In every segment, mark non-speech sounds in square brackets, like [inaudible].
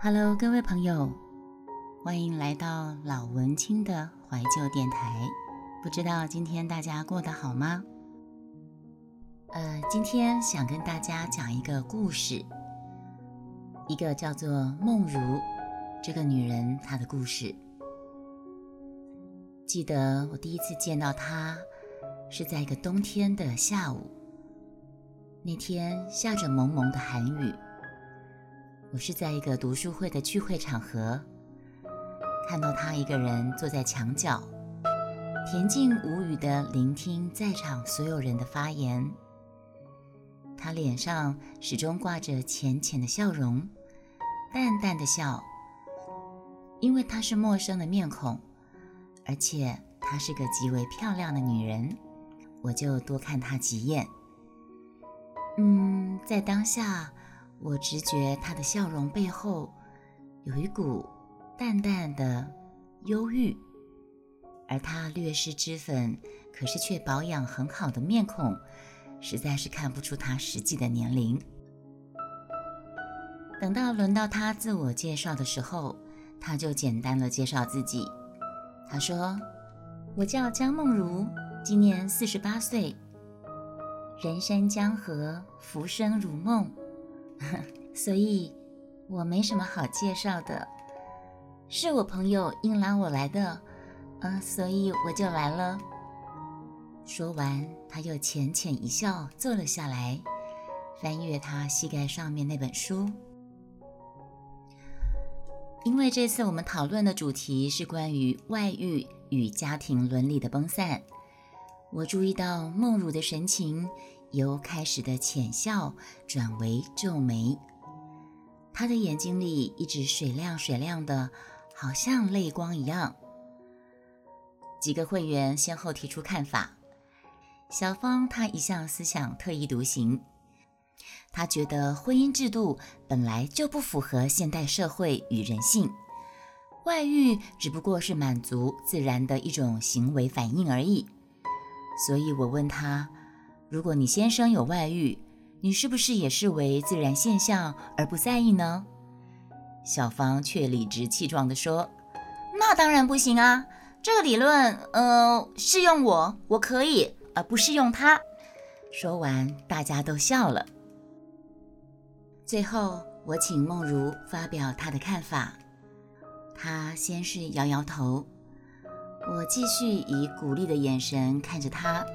Hello，各位朋友，欢迎来到老文青的怀旧电台。不知道今天大家过得好吗？呃，今天想跟大家讲一个故事，一个叫做梦如这个女人她的故事。记得我第一次见到她是在一个冬天的下午，那天下着蒙蒙的寒雨。我是在一个读书会的聚会场合，看到他一个人坐在墙角，恬静无语地聆听在场所有人的发言。他脸上始终挂着浅浅的笑容，淡淡的笑。因为她是陌生的面孔，而且她是个极为漂亮的女人，我就多看她几眼。嗯，在当下。我直觉他的笑容背后有一股淡淡的忧郁，而他略施脂粉，可是却保养很好的面孔，实在是看不出他实际的年龄。等到轮到他自我介绍的时候，他就简单的介绍自己。他说：“我叫江梦如，今年四十八岁，人生江河，浮生如梦。” [laughs] 所以，我没什么好介绍的，是我朋友硬拉我来的，嗯，所以我就来了。说完，他又浅浅一笑，坐了下来，翻阅他膝盖上面那本书。因为这次我们讨论的主题是关于外遇与家庭伦理的崩散，我注意到梦如的神情。由开始的浅笑转为皱眉，他的眼睛里一直水亮水亮的，好像泪光一样。几个会员先后提出看法。小芳她一向思想特立独行，她觉得婚姻制度本来就不符合现代社会与人性，外遇只不过是满足自然的一种行为反应而已。所以我问她。如果你先生有外遇，你是不是也视为自然现象而不在意呢？小芳却理直气壮地说：“那当然不行啊！这个理论，呃，适用我，我可以，而不适用他。”说完，大家都笑了。最后，我请梦如发表她的看法。她先是摇摇头，我继续以鼓励的眼神看着她。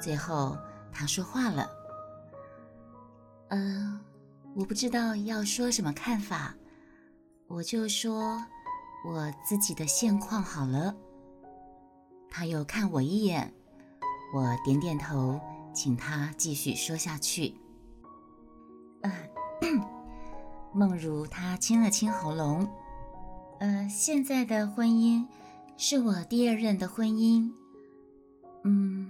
最后，他说话了。嗯，我不知道要说什么看法，我就说我自己的现况好了。他又看我一眼，我点点头，请他继续说下去。嗯，[coughs] 梦如他清了清喉咙。呃，现在的婚姻是我第二任的婚姻。嗯。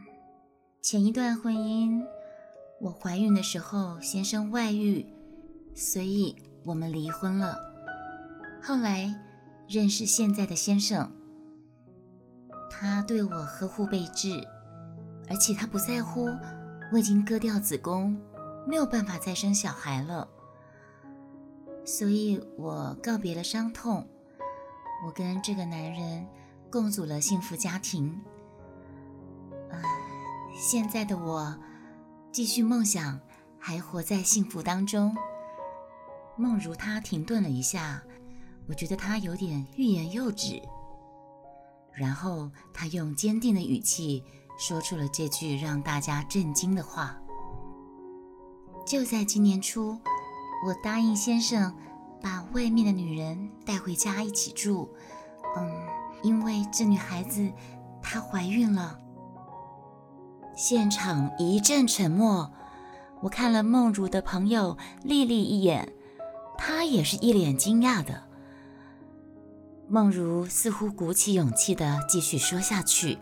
前一段婚姻，我怀孕的时候，先生外遇，所以我们离婚了。后来认识现在的先生，他对我呵护备至，而且他不在乎我已经割掉子宫，没有办法再生小孩了。所以我告别了伤痛，我跟这个男人共组了幸福家庭。现在的我，继续梦想，还活在幸福当中。梦如他停顿了一下，我觉得他有点欲言又止。然后他用坚定的语气说出了这句让大家震惊的话：“就在今年初，我答应先生把外面的女人带回家一起住。嗯，因为这女孩子她怀孕了。”现场一阵沉默，我看了梦如的朋友丽丽一眼，她也是一脸惊讶的。梦如似乎鼓起勇气的继续说下去：“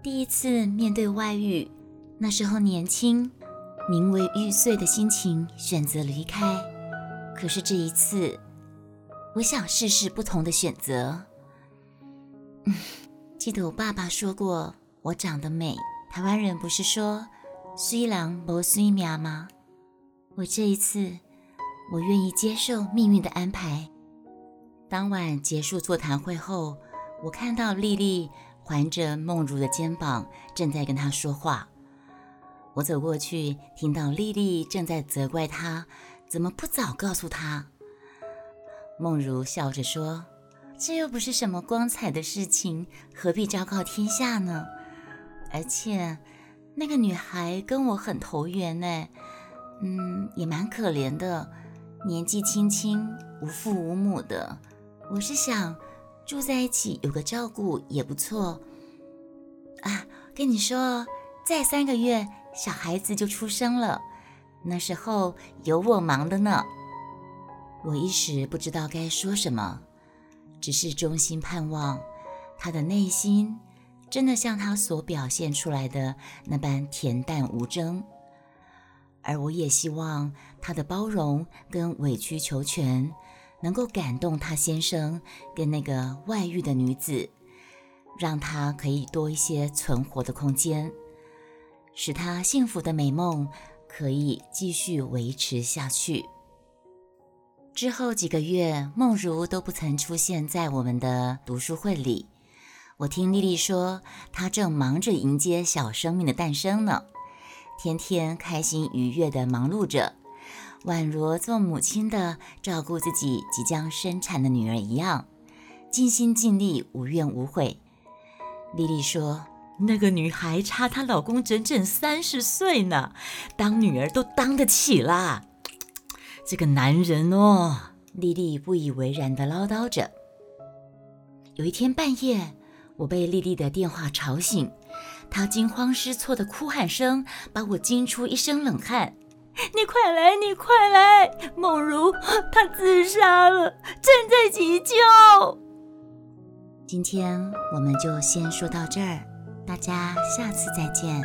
第一次面对外遇，那时候年轻，名为玉碎的心情选择离开。可是这一次，我想试试不同的选择。[laughs] 记得我爸爸说过，我长得美。”台湾人不是说“虽然不虽命”吗？我这一次，我愿意接受命运的安排。当晚结束座谈会后，我看到丽丽环着梦如的肩膀，正在跟她说话。我走过去，听到丽丽正在责怪她怎么不早告诉她。梦如笑着说：“这又不是什么光彩的事情，何必昭告天下呢？而且那个女孩跟我很投缘呢，嗯，也蛮可怜的，年纪轻轻，无父无母的。我是想住在一起，有个照顾也不错。啊，跟你说，再三个月。”小孩子就出生了，那时候有我忙的呢。我一时不知道该说什么，只是衷心盼望他的内心真的像他所表现出来的那般恬淡无争，而我也希望他的包容跟委曲求全能够感动他先生跟那个外遇的女子，让他可以多一些存活的空间。使他幸福的美梦可以继续维持下去。之后几个月，梦如都不曾出现在我们的读书会里。我听丽丽说，她正忙着迎接小生命的诞生呢，天天开心愉悦地忙碌着，宛如做母亲的照顾自己即将生产的女儿一样，尽心尽力，无怨无悔。丽丽说。那个女孩差她老公整整三十岁呢，当女儿都当得起啦。这个男人哦，丽丽不以为然地唠叨着。有一天半夜，我被丽丽的电话吵醒，她惊慌失措的哭喊声把我惊出一身冷汗。你快来，你快来，梦如她自杀了，正在急救。今天我们就先说到这儿。大家下次再见。